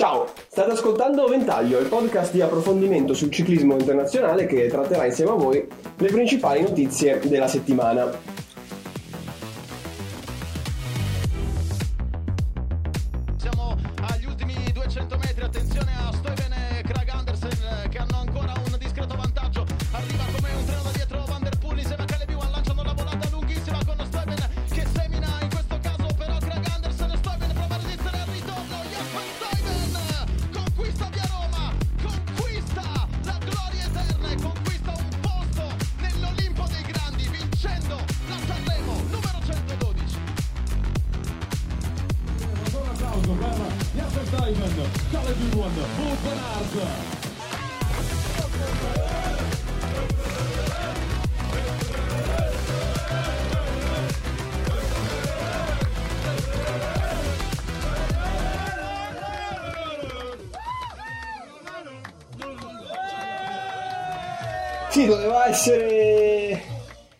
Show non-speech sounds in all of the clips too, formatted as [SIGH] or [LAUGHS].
Ciao, state ascoltando Ventaglio, il podcast di approfondimento sul ciclismo internazionale che tratterà insieme a voi le principali notizie della settimana. Sì, doveva essere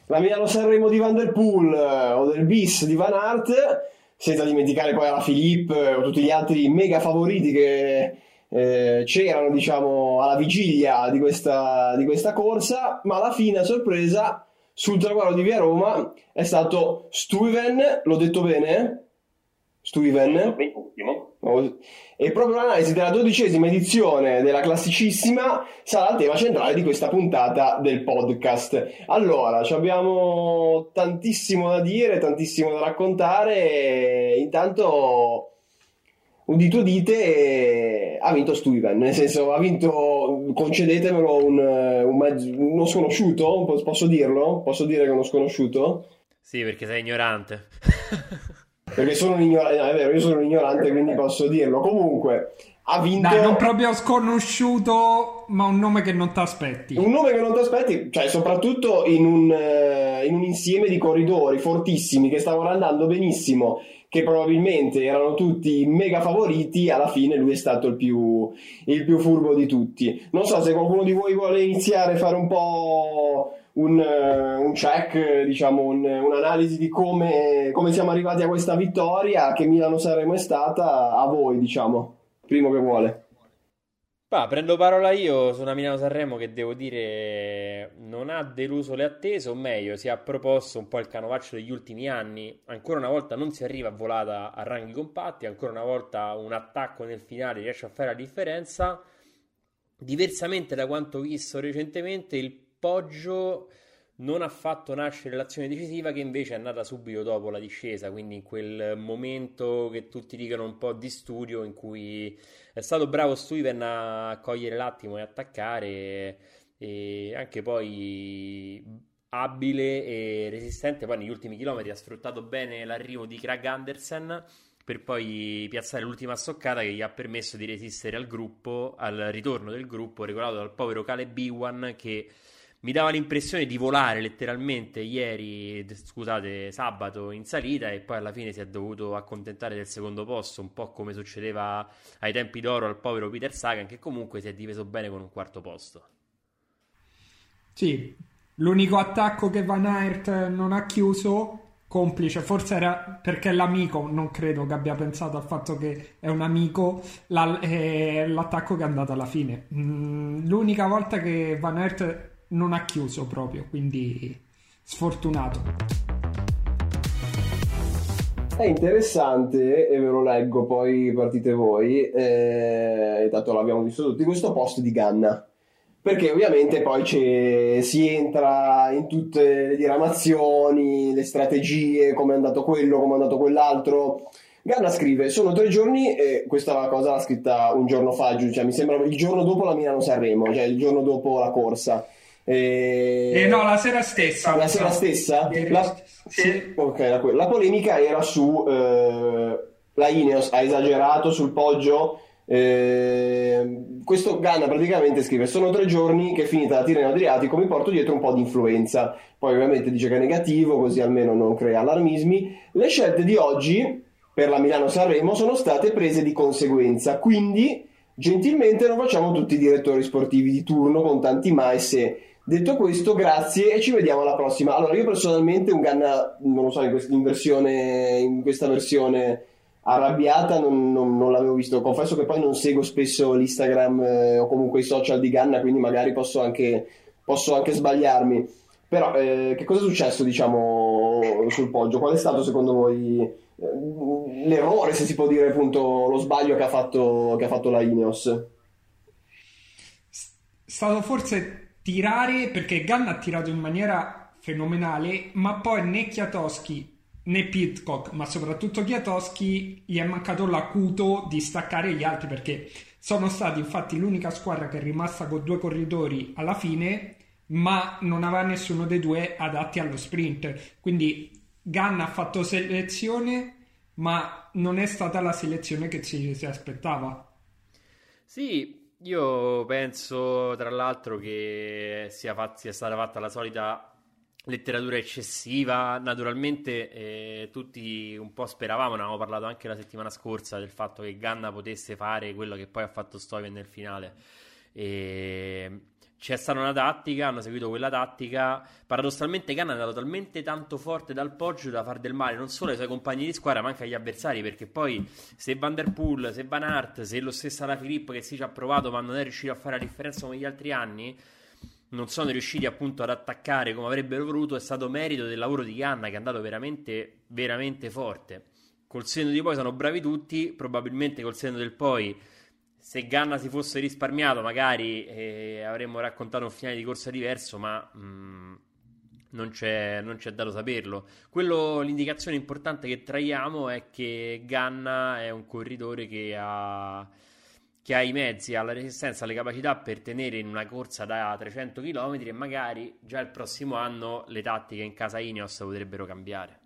la Milano Sanremo di Van Der Poel eh, o del bis di Van Aert, senza dimenticare poi la Filippo o tutti gli altri mega favoriti che eh, c'erano diciamo alla vigilia di questa, di questa corsa, ma alla fine a sorpresa sul traguardo di Via Roma è stato Stuyven, l'ho detto bene? Stuyven? Benissimo. E proprio l'analisi della dodicesima edizione della classicissima sarà il tema centrale di questa puntata del podcast. Allora, abbiamo tantissimo da dire, tantissimo da raccontare. Intanto, udito udite, ha vinto Stuyven, nel senso ha vinto, concedetemelo, un, un mezzo, uno sconosciuto, posso dirlo? Posso dire che è uno sconosciuto? Sì, perché sei ignorante. [LAUGHS] perché sono un ignorante, no, è vero, io sono un ignorante, quindi posso dirlo. Comunque, ha vinto. Dai, non proprio sconosciuto, ma un nome che non ti aspetti. Un nome che non ti aspetti, cioè, soprattutto in un, uh, in un insieme di corridori fortissimi che stavano andando benissimo che probabilmente erano tutti mega favoriti, alla fine lui è stato il più, il più furbo di tutti. Non so se qualcuno di voi vuole iniziare a fare un po' un, eh, un check, diciamo, un, un'analisi di come, come, siamo arrivati a questa vittoria, che Milano saremmo stata a voi, diciamo, primo che vuole. Bah, prendo parola io su una Milano Sanremo che devo dire non ha deluso le attese, o meglio, si è proposto un po' il canovaccio degli ultimi anni. Ancora una volta non si arriva a volata a ranghi compatti, ancora una volta un attacco nel finale riesce a fare la differenza. Diversamente da quanto visto recentemente, il Poggio non ha fatto nascere l'azione decisiva che invece è nata subito dopo la discesa, quindi in quel momento che tutti dicono un po' di studio in cui è stato bravo Stuyven a cogliere l'attimo e attaccare e anche poi abile e resistente, poi negli ultimi chilometri ha sfruttato bene l'arrivo di Craig Andersen per poi piazzare l'ultima stoccata che gli ha permesso di resistere al gruppo, al ritorno del gruppo regolato dal povero Caleb Biwan che mi dava l'impressione di volare letteralmente ieri, scusate, sabato in salita e poi alla fine si è dovuto accontentare del secondo posto, un po' come succedeva ai tempi d'oro al povero Peter Sagan che comunque si è diviso bene con un quarto posto. Sì, l'unico attacco che Van Aert non ha chiuso complice, forse era perché l'amico, non credo che abbia pensato al fatto che è un amico, la, è l'attacco che è andato alla fine. Mm, l'unica volta che Van Aert non ha chiuso proprio, quindi sfortunato. È interessante, e ve lo leggo, poi partite voi, eh, tanto l'abbiamo visto tutti, questo post di Ganna. Perché ovviamente poi si entra in tutte le diramazioni, le strategie, come è andato quello, come è andato quell'altro. Ganna scrive: Sono tre giorni, e questa cosa l'ha scritta un giorno fa, cioè mi sembra il giorno dopo la Milano-Sanremo, cioè il giorno dopo la corsa e... Eh, no, la sera stessa. La sera stessa? La... Sì. Ok, la, la, polemica era su eh, la Ineos ha esagerato sul poggio. Eh, questo Ganna praticamente scrive: Sono tre giorni che è finita la Tirreno Adriatico, mi porto dietro un po' di influenza. Poi, ovviamente, dice che è negativo, così almeno non crea allarmismi. Le scelte di oggi per la Milano-Sanremo sono state prese di conseguenza, quindi gentilmente non facciamo tutti i direttori sportivi di turno con tanti ma e se Detto questo, grazie e ci vediamo alla prossima. Allora, io personalmente un Ganna, non lo so, in, quest- in, versione, in questa versione arrabbiata non, non, non, l'avevo visto. Confesso che poi non seguo spesso l'Instagram eh, o comunque i social di Ganna, quindi magari posso anche, posso anche sbagliarmi. Però eh, che cosa è successo, diciamo, sul poggio? Qual è stato secondo voi eh, l'errore, se si può dire appunto, lo sbaglio che ha fatto, che ha fatto la Ineos? Stato forse tirare, perché Ganna ha tirato in maniera fenomenale, ma poi né Chiatoschi né Pitcock, ma soprattutto Chiatoschi, gli è mancato l'acuto di staccare gli altri perché sono stati infatti l'unica squadra che è rimasta con due corridori alla fine, ma non aveva nessuno dei due adatti allo sprint. Quindi Ganna ha fatto selezione, ma non è stata la selezione che ci si aspettava. Sì, io penso tra l'altro che sia, fat- sia stata fatta la solita letteratura eccessiva. Naturalmente eh, tutti un po' speravamo, ne avevamo parlato anche la settimana scorsa, del fatto che Ganna potesse fare quello che poi ha fatto Stoiven nel finale. E c'è stata una tattica, hanno seguito quella tattica. Paradossalmente, Ganna è andato talmente tanto forte dal poggio da far del male non solo ai suoi compagni di squadra, ma anche agli avversari. Perché poi, se Van der Poel, se Van Aert, se lo stesso Ala Filippo che si ci ha provato, ma non è riuscito a fare la differenza come gli altri anni non sono riusciti appunto ad attaccare come avrebbero voluto è stato merito del lavoro di Ganna che è andato veramente, veramente forte. Col senno di poi sono bravi tutti, probabilmente col senno del poi se Ganna si fosse risparmiato magari eh, avremmo raccontato un finale di corsa diverso, ma mh, mm, non, c'è, non, c'è, dato saperlo. Quello, l'indicazione importante che traiamo è che Ganna è un corridore che ha che ha i mezzi, ha la resistenza, le capacità per tenere in una corsa da 300 km e magari già il prossimo anno le tattiche in casa Ineos potrebbero cambiare.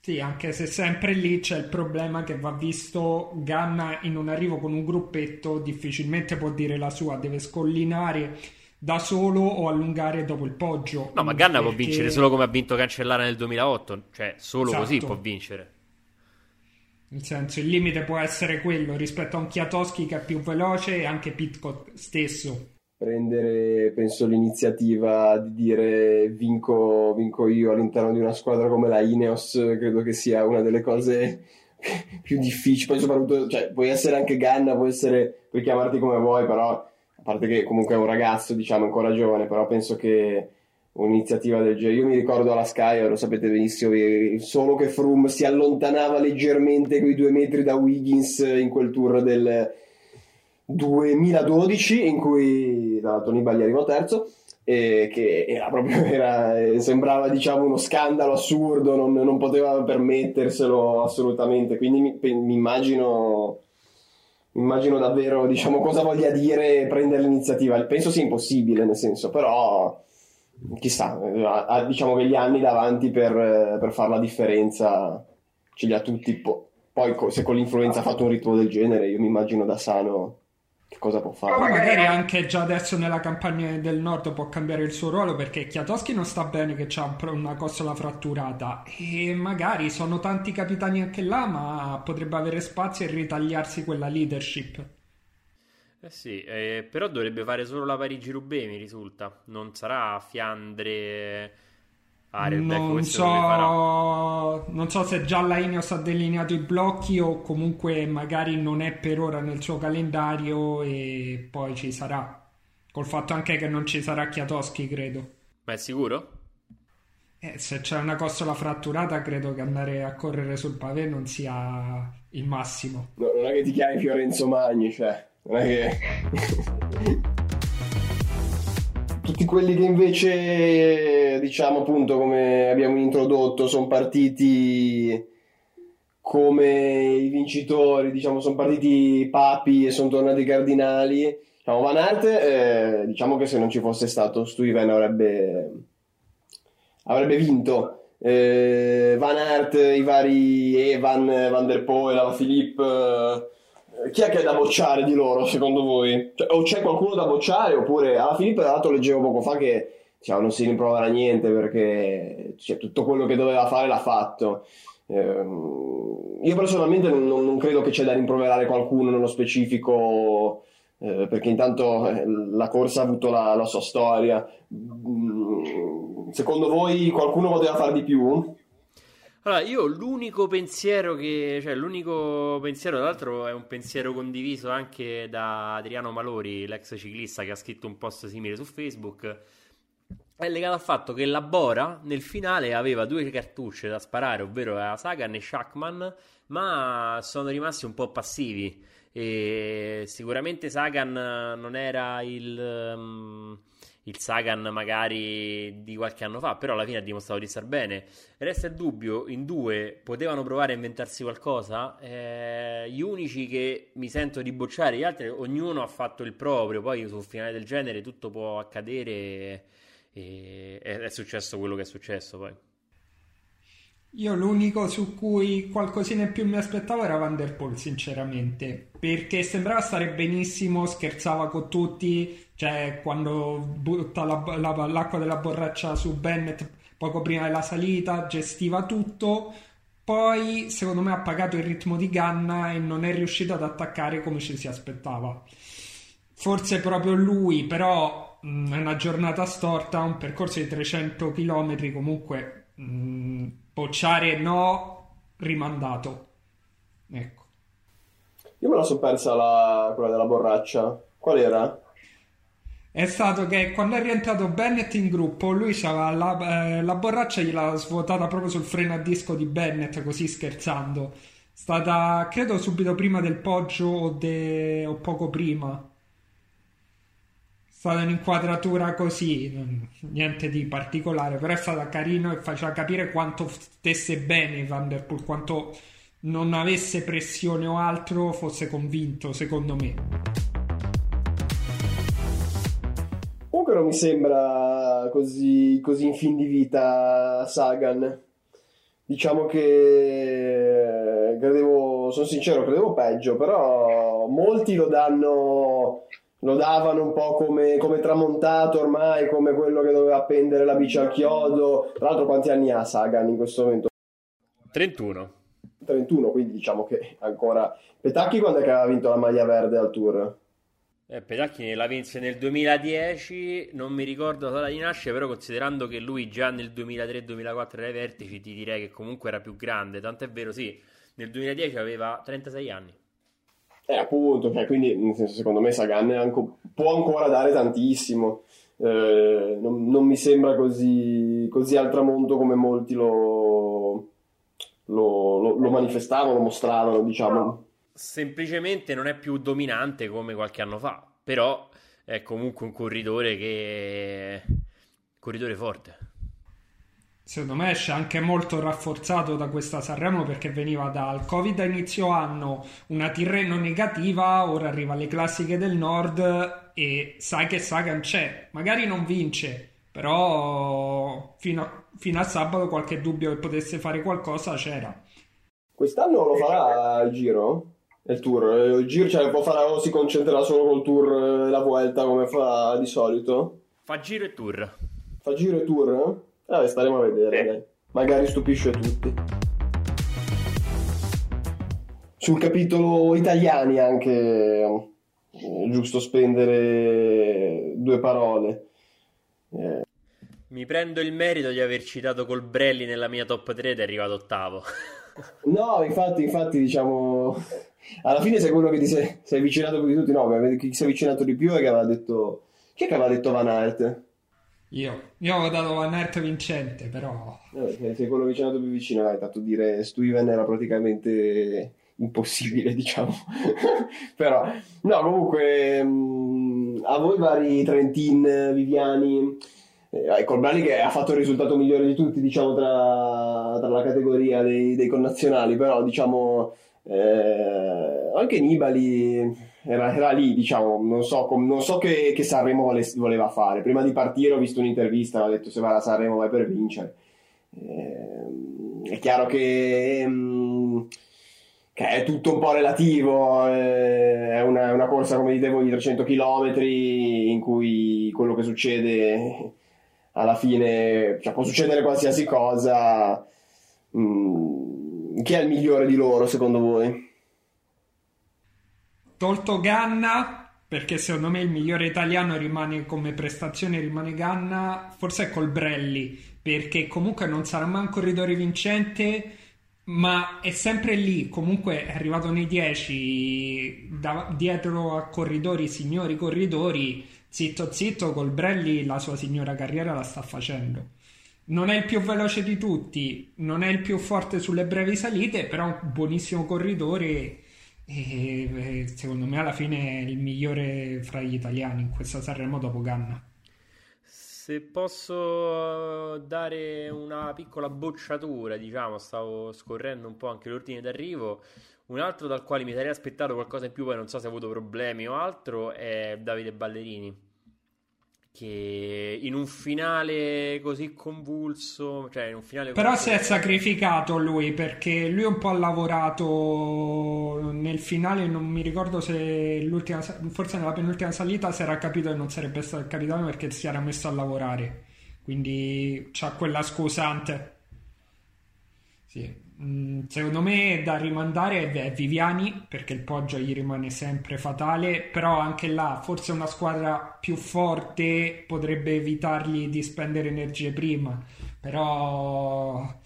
Sì, anche se sempre lì c'è il problema che va visto Ganna in un arrivo con un gruppetto, difficilmente può dire la sua, deve scollinare da solo o allungare dopo il poggio. No, ma Ganna perché... può vincere solo come ha vinto Cancellara nel 2008, cioè solo esatto. così può vincere. Nel senso, il limite può essere quello rispetto a un Chiatoschi che è più veloce e anche Pitcock stesso. Prendere, penso, l'iniziativa di dire vinco, vinco io all'interno di una squadra come la Ineos, credo che sia una delle cose [LAUGHS] più difficili. Poi, soprattutto, cioè, puoi essere anche Ganna, puoi, essere, puoi chiamarti come vuoi, però a parte che comunque è un ragazzo, diciamo, ancora giovane, però penso che un'iniziativa del genere. Io mi ricordo alla Sky, lo sapete benissimo, solo che Froome si allontanava leggermente quei due metri da Wiggins in quel tour del 2012 in cui tra l'altro Nibali arrivò terzo e che era proprio, [LAUGHS] era, sembrava diciamo uno scandalo assurdo, non, non poteva permetterselo assolutamente, quindi mi, mi immagino immagino davvero diciamo, cosa voglia dire prendere l'iniziativa. Penso sia impossibile, nel senso, però chissà, ha, diciamo che gli anni davanti per, per fare la differenza ce li ha tutti. Poi se con l'influenza ha fatto un ritmo del genere, io mi immagino da sano che cosa può fare. Poi magari anche già adesso nella campagna del nord può cambiare il suo ruolo perché Chiatoschi non sta bene che ha una costola fratturata e magari sono tanti capitani anche là ma potrebbe avere spazio e ritagliarsi quella leadership. Eh sì, eh, però dovrebbe fare solo la Parigi-Roubaix, mi risulta. Non sarà Fiandre... Non so, non so se già la Ineos ha delineato i blocchi o comunque magari non è per ora nel suo calendario e poi ci sarà. Col fatto anche che non ci sarà Chiatoschi, credo. Ma è sicuro? Eh, se c'è una costola fratturata, credo che andare a correre sul pavé non sia il massimo. No, non è che ti chiami Fiorenzo Magni, cioè. Non è che... [LAUGHS] Tutti quelli che invece, diciamo appunto, come abbiamo introdotto, sono partiti come i vincitori, diciamo, sono partiti papi e sono tornati cardinali. Diciamo, Van Aert, eh, diciamo che se non ci fosse stato Stuyven avrebbe, avrebbe vinto. Eh, Van Aert, i vari Evan, Van der Poel, la Philippe chi è che è da bocciare di loro, secondo voi? Cioè, o c'è qualcuno da bocciare, oppure alla Filippo, tra l'altro, leggevo poco fa che diciamo, non si rimproverà niente perché cioè, tutto quello che doveva fare l'ha fatto. Eh, io personalmente non, non, credo che c'è da rimproverare qualcuno nello specifico. Eh, perché intanto eh, la corsa ha avuto la, la sua storia. Mm, secondo voi qualcuno poteva fare di più? Allora, io l'unico pensiero che, cioè l'unico pensiero, tra l'altro è un pensiero condiviso anche da Adriano Malori, l'ex ciclista che ha scritto un post simile su Facebook, è legato al fatto che la Bora nel finale aveva due cartucce da sparare, ovvero Sagan e Shackman, ma sono rimasti un po' passivi. E sicuramente Sagan non era il... Um, il Sagan magari di qualche anno fa, però alla fine ha dimostrato di star bene. Resta il dubbio, in due potevano provare a inventarsi qualcosa, eh, gli unici che mi sento di bocciare, gli altri ognuno ha fatto il proprio, poi sul finale del genere tutto può accadere e è, è successo quello che è successo poi. Io l'unico su cui qualcosina in più mi aspettavo era Van der Poel, sinceramente, perché sembrava stare benissimo, scherzava con tutti, cioè quando butta la, la, l'acqua della borraccia su Bennett poco prima della salita, gestiva tutto, poi secondo me ha pagato il ritmo di Ganna e non è riuscito ad attaccare come ci si aspettava. Forse proprio lui, però mh, è una giornata storta, un percorso di 300 km comunque... Mh, Bocciare no, rimandato. Ecco. Io me la sono persa la, quella della borraccia. Qual era? È stato che quando è rientrato Bennett in gruppo, lui aveva la, eh, la borraccia gliel'ha svuotata proprio sul freno a disco di Bennett, così scherzando. Stata, credo, subito prima del poggio o, de... o poco prima stata un'inquadratura così, niente di particolare, però è stata carino e faceva capire quanto stesse bene Van Der Poel, quanto non avesse pressione o altro, fosse convinto, secondo me. Comunque non mi sembra così, così in fin di vita Sagan. Diciamo che credevo, sono sincero, credevo peggio, però molti lo danno lo davano un po' come, come, tramontato ormai, come quello che doveva appendere la bici al chiodo. Tra l'altro, quanti anni ha Sagan in questo momento? 31. 31, quindi diciamo che ancora. Petacchi quando è che aveva vinto la maglia verde al tour? Eh, Petacchi la vinse nel 2010, non mi ricordo la data di nascita, però considerando che lui già nel 2003-2004 era ai vertici, ti direi che comunque era più grande. Tant'è vero, sì, nel 2010 aveva 36 anni. Eh, appunto, cioè, quindi nel senso, secondo me Sagan anche, può ancora dare tantissimo. Eh, non, non, mi sembra così, così, al tramonto come molti lo, lo, lo, lo manifestavano, lo mostravano, diciamo. Semplicemente non è più dominante come qualche anno fa, però è comunque un corridore che... corridore forte secondo me esce anche molto rafforzato da questa Sanremo perché veniva dal Covid a inizio anno, una Tirreno negativa, ora arriva alle classiche del nord e sai che Sagan c'è, magari non vince, però fino a, fino a sabato qualche dubbio che potesse fare qualcosa c'era. Quest'anno lo farà il giro? Il tour? Il giro cioè, può fare o si concentrerà solo col tour e la Vuelta come fa di solito? Fa giro e tour. Fa giro e tour? Vabbè, staremo a vedere, dai. Magari stupisce tutti. Sul capitolo italiani anche è giusto spendere due parole. Eh. Mi prendo il merito di aver citato Colbrelli nella mia top 3 ed è arrivato ottavo. [LAUGHS] no, infatti, infatti, diciamo, alla fine sei quello che ti sei, sei avvicinato più di tutti. No, chi si è avvicinato di più è che aveva detto... Chi è che aveva detto Van Aert? Io, io ho dato Van Aert vincente, però... Eh, sei quello vicino più vicino, hai tanto dire Steven era praticamente impossibile, [LAUGHS] diciamo. però, no, comunque, mh, mm, a voi vari Trentin, Viviani, eh, Colbrani che ha fatto il risultato migliore di tutti, diciamo, tra, tra la categoria dei, dei connazionali, però, diciamo, eh, anche Nibali era, era lì, diciamo, non so, com, non so che, che, Sanremo vole, voleva fare. Prima di partire ho visto un'intervista, ha detto se vai a Sanremo vai per vincere. Eh, è chiaro che, mm, che, è tutto un po' relativo, eh, è una, una, corsa, come dicevo, di 300 km in cui quello che succede alla fine, cioè può succedere qualsiasi cosa. Mm, chi è il migliore di loro secondo voi? Tolto Ganna, perché secondo me il migliore italiano rimane come prestazione rimane Ganna, forse è Colbrelli, perché comunque non sarà mai un corridore vincente, ma è sempre lì, comunque è arrivato nei 10 da, dietro a corridori, signori corridori, zitto zitto, Colbrelli la sua signora carriera la sta facendo. Non è il più veloce di tutti, non è il più forte sulle brevi salite, però è un buonissimo corridore e secondo me alla fine è il migliore fra gli italiani in questa Sanremo dopo Ganna. Se posso dare una piccola bocciatura, diciamo, stavo scorrendo un po' anche l'ordine d'arrivo. Un altro dal quale mi sarei aspettato qualcosa in più, poi non so se ha avuto problemi o altro, è Davide Ballerini che in un finale così convulso, cioè in un finale Però si è sacrificato lui perché lui un po' ha lavorato nel finale, non mi ricordo se l'ultima forse nella penultima salita si era capito che non sarebbe stato il capitano perché si era messo a lavorare. Quindi c'ha quella scusante. Sì. Mm, secondo me da rimandare è Viviani perché il Poggio gli rimane sempre fatale, però anche là forse una squadra più forte potrebbe evitargli di spendere energie prima, però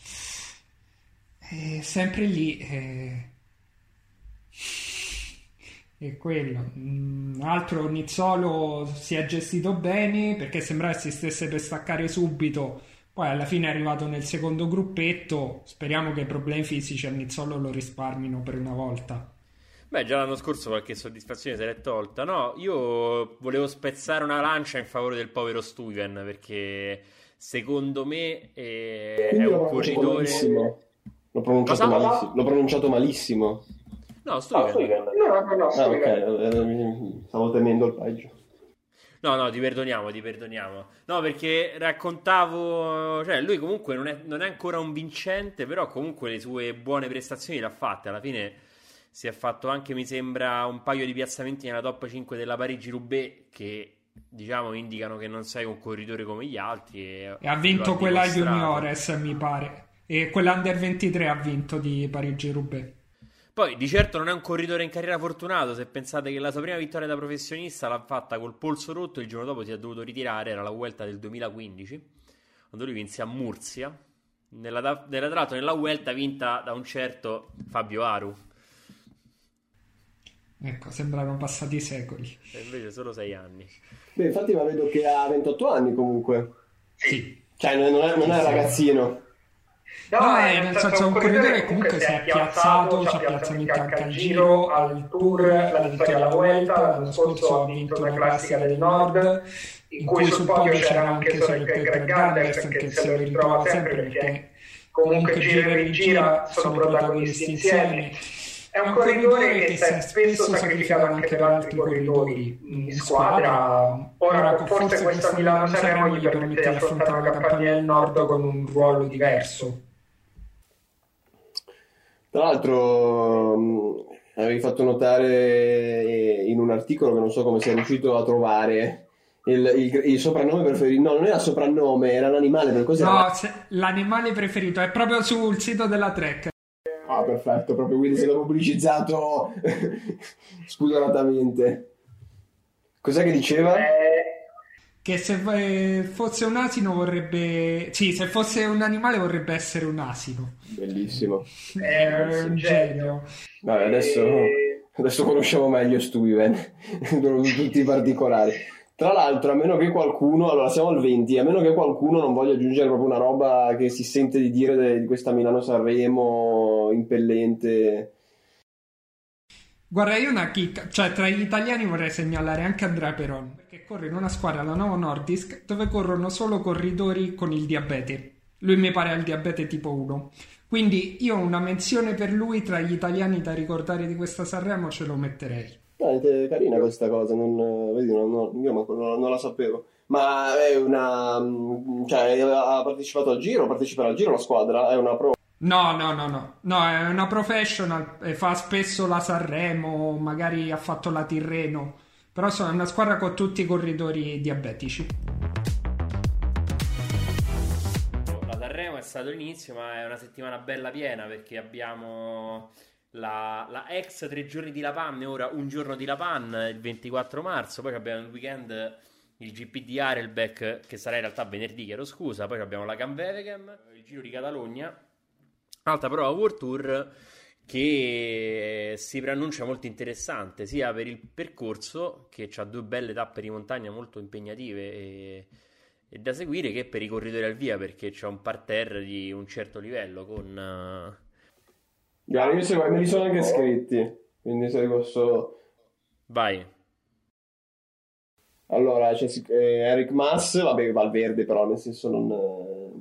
è sempre lì è, è quello. Mm, altro Nizzolo si è gestito bene perché sembrava si stesse per staccare subito poi alla fine è arrivato nel secondo gruppetto. Speriamo che i problemi fisici a Nizzolo lo risparmino per una volta. Beh, già l'anno scorso qualche soddisfazione se l'è tolta. No, io volevo spezzare una lancia in favore del povero Stuven perché secondo me è, è un corridore. L'ho pronunciato, malissimo. L'ho pronunciato malissimo. No, Stuven. No, no, no, ah, ok, stavo temendo il peggio. No, no, ti perdoniamo, ti perdoniamo. No, perché raccontavo, cioè lui comunque non è, non è ancora un vincente, però comunque le sue buone prestazioni le ha fatte. Alla fine si è fatto anche, mi sembra, un paio di piazzamenti nella top 5 della Parigi-Roubaix che diciamo indicano che non sei un corridore come gli altri. E, e ha vinto quella juniores, mi pare. E quella under 23 ha vinto di Parigi-Roubaix. Poi di certo non è un corridore in carriera fortunato, se pensate che la sua prima vittoria da professionista l'ha fatta col polso rotto, il giorno dopo si è dovuto ritirare, era la Vuelta del 2015, quando lui vinse a Murcia, nella, nella, tra l'altro nella Vuelta vinta da un certo Fabio Aru. Ecco, sembrano passati secoli. E invece solo sei anni. Beh, infatti ma vedo che ha 28 anni comunque. Sì. Cioè non è, non è ragazzino. No, no è, nel senso, un corridore che comunque si è piazzato, ha piazzamenti anche al Giro, al Tour, la vittoria alla Vuelta, l'anno scorso ha vinto una classica del Nord, in cui sul podio c'era anche solo Greg Anderson che se lo ritrova sempre perché comunque gira e rigira, sono protagonisti insieme. È un corridore che si è spesso sacrificato anche per altri corridori in squadra. Ora, forse questa Milano Sanremo gli permette di affrontare la campagna del Nord con un ruolo diverso. Tra l'altro, mh, avevi fatto notare in un articolo che non so come sei riuscito a trovare. Il, il, il soprannome preferito, no, non era soprannome, era l'animale. Per cos'era? No, l'animale preferito è proprio sul sito della Trek. Ah, perfetto, proprio quindi se l'ho pubblicizzato [LAUGHS] spudoratamente. Cos'è che diceva? Eh, che se fosse un asino vorrebbe... Sì, se fosse un animale vorrebbe essere un asino. Bellissimo. È un genio. Vabbè, adesso, adesso conosciamo meglio Steven, [LAUGHS] tutti i particolari. Tra l'altro, a meno che qualcuno, allora siamo al 20, a meno che qualcuno non voglia aggiungere proprio una roba che si sente di dire di questa Milano-Sanremo impellente Guarda, io una chicca, cioè tra gli italiani vorrei segnalare anche Andrea Peron, corre in una squadra, la Novo Nordisk, dove corrono solo corridori con il diabete. Lui mi pare ha il diabete tipo 1. Quindi io una menzione per lui tra gli italiani da ricordare di questa Sanremo ce lo metterei. È carina questa cosa, non, vedi, non, non, io non, non la sapevo. Ma è una... cioè ha partecipato al giro, parteciperà al giro la squadra, è una pro. No, no, no, no, no, è una professional, fa spesso la Sanremo, magari ha fatto la Tirreno, però sono una squadra con tutti i corridori diabetici. La Sanremo è stato l'inizio, ma è una settimana bella piena perché abbiamo la, la ex tre giorni di La Pan ora un giorno di La Pan il 24 marzo, poi abbiamo il weekend il GP di Arelbeck che sarà in realtà venerdì, chiedo scusa, poi abbiamo la Canvevegem, il Giro di Catalogna, alta prova World Tour che si preannuncia molto interessante sia per il percorso che ha due belle tappe di montagna molto impegnative e, e da seguire che per i corridori al via perché c'è un parterre di un certo livello con uh... Guarda, io se me li sono anche iscritti quindi se posso vai allora c'è eh, Eric Mass vabbè Valverde però nel senso non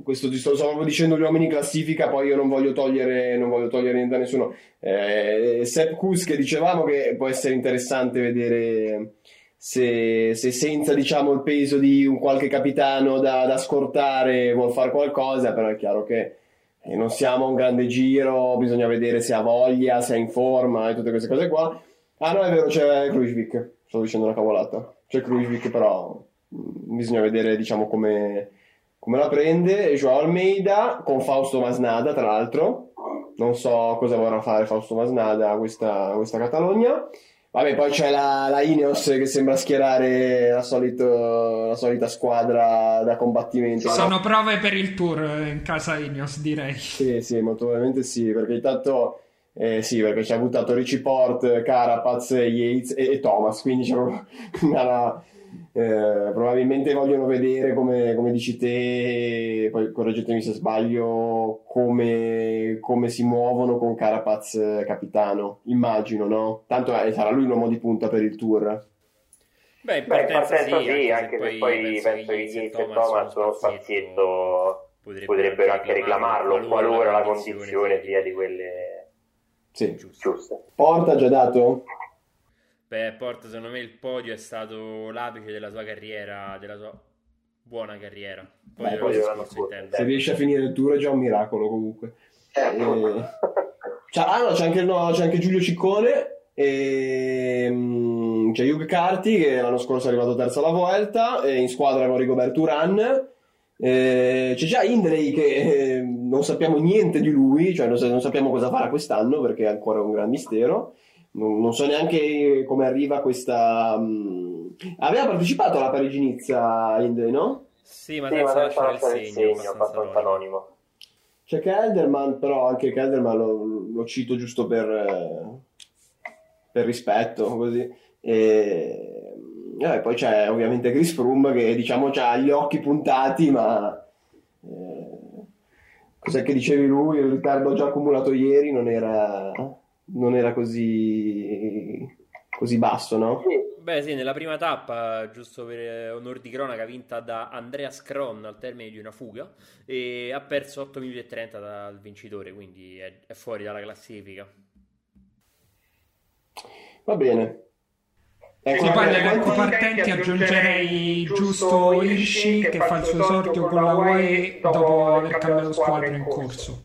questo ti sto solo dicendo gli uomini in classifica, poi io non voglio togliere, non voglio togliere niente a nessuno. Eh, Sepp Kus che dicevamo che può essere interessante vedere se, se senza diciamo, il peso di un qualche capitano da, da scortare vuol fare qualcosa, però è chiaro che eh, non siamo a un grande giro, bisogna vedere se ha voglia, se è in forma e tutte queste cose qua. Ah no, è vero, c'è Krujvik, sto dicendo una cavolata. C'è Krujvik, però mm, bisogna vedere diciamo come come la prende Joao Almeida con Fausto Masnada, tra l'altro. Non so cosa vorrà fare Fausto Masnada a questa, questa Catalogna. Vabbè, poi c'è la, la, Ineos che sembra schierare la, solito, la, solita squadra da combattimento. Sono prove per il tour in casa Ineos, direi. Sì, sì, molto probabilmente sì, perché intanto... Eh, sì, perché ci ha buttato Richie Port, Carapaz, Yates e, e Thomas, quindi c'è [LAUGHS] una, eh, probabilmente vogliono vedere come, come, dici te, poi correggetemi se sbaglio, come, come si muovono con Carapaz capitano, immagino, no? Tanto eh, sarà lui l'uomo di punta per il tour. Beh, in partenza, Beh, in partenza sì, sì, anche, se, se poi penso che Yates e Thomas uno spazietto potrebbero, potrebbero anche reclamarlo qualora la condizione sia di quelle sì. giuste. Porta già dato? Beh, Porta, secondo me il podio è stato l'apice della sua carriera, della sua buona carriera. Poi Beh, poi scorso, se riesce a finire il tour è già un miracolo comunque. Eh. E... C'è, ah, no, c'è, anche, no, c'è anche Giulio Ciccone e um, c'è Hugh Carti che l'anno scorso è arrivato terzo alla Vuelta e in squadra con Rigoberto Uran eh, c'è già Indrey che eh, non sappiamo niente di lui cioè non, non, sappiamo cosa farà quest'anno perché è ancora un gran mistero non, non so neanche come arriva questa... Um... Aveva partecipato alla Parigi-Nizza Indre, no? Sì, ma sì, ma lasciare il segno, segno abbastanza anonimo. C'è Kelderman, però anche Kelderman lo, lo cito giusto per, eh, per rispetto, così. E, eh, poi c'è ovviamente Chris Froome che diciamo ha gli occhi puntati, ma eh, cos'è che dicevi lui? Il ritardo già accumulato ieri non era non era così, così basso, no? Beh, sì, nella prima tappa, giusto per onor di cronaca, vinta da Andreas Kron al termine di una fuga e ha perso 8 minuti e 30 dal vincitore, quindi è, è fuori dalla classifica. Va bene. Sì, poi nelle partenze aggiungerei giusto Irshi che fa il suo esordio con la UAE dopo aver cambiato squadra in corso.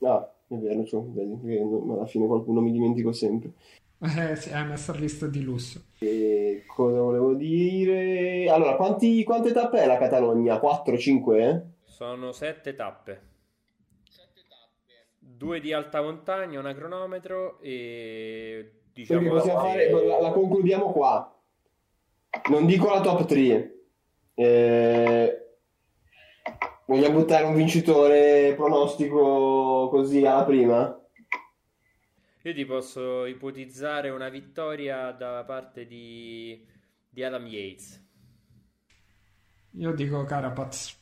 Ah, è vero, cioè, vedi, alla fine qualcuno mi dimentico sempre. Eh, sì, è una lista di lusso. E cosa volevo dire? Allora, quanti, quante tappe è la Catalogna? 4, 5? Eh? Sono 7 tappe. Due di alta montagna, una cronometro e diciamo possiamo fare, la, la, concludiamo qua. Non dico la top 3. Eh, Vogliamo buttare un vincitore pronostico così alla prima? Io ti posso ipotizzare una vittoria da parte di, di Adam Yates. Io dico Carapaz.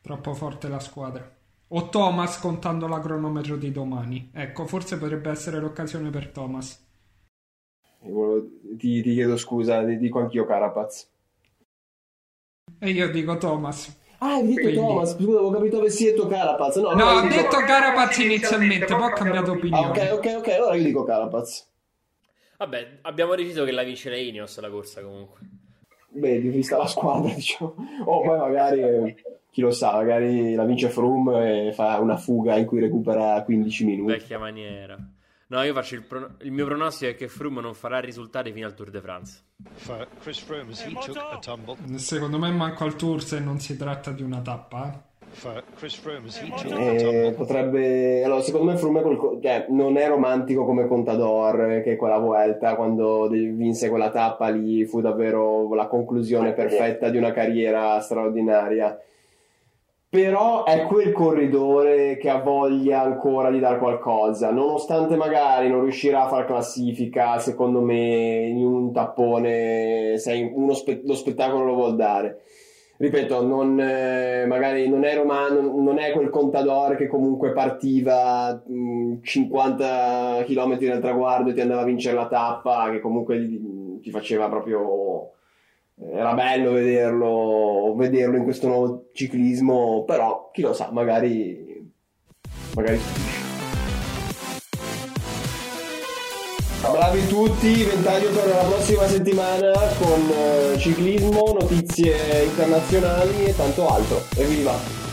Troppo forte la squadra. O Thomas contando la cronometro di domani. Ecco, forse potrebbe essere l'occasione per Thomas. Ti, ti chiedo scusa, dico anch'io Carapaz. E io dico Thomas. Ah, hai detto Quindi... Thomas, scusa, avevo capito avessi detto Carapaz. No, no ho detto Carapaz inizialmente, poi ho cambiato opinione. Ah, ok, ok, ok, allora io dico Carapaz. Vabbè, abbiamo deciso che la vince la Ineos la corsa comunque. Beh, vista la squadra, [LAUGHS] diciamo. O poi magari, chi lo sa, magari la vince Froome e fa una fuga in cui recupera 15 minuti. Vecchia maniera. No, io faccio il, pro... il mio pronostico è che Froome non farà risultati fino al Tour de France. Secondo me manco al Tour se non si tratta di una tappa. Eh. Eh, potrebbe allora secondo me Froome è quel... cioè, non è romantico come Contador che quella Vuelta quando vinse quella tappa lì fu davvero la conclusione perfetta di una carriera straordinaria però è quel corridore che ha voglia ancora di dare qualcosa, nonostante magari non riuscirà a far classifica, secondo me in un tappone spe- lo spettacolo lo vuol dare. Ripeto, non, eh, magari non è romano, non è quel contador che comunque partiva mh, 50 km dal traguardo e ti andava a vincere la tappa, che comunque ti faceva proprio era bello vederlo, vederlo in questo nuovo ciclismo, però chi lo sa, magari, magari Bravi tutti, Ventaglio torna la prossima settimana con eh, ciclismo, notizie internazionali e tanto altro. E viva!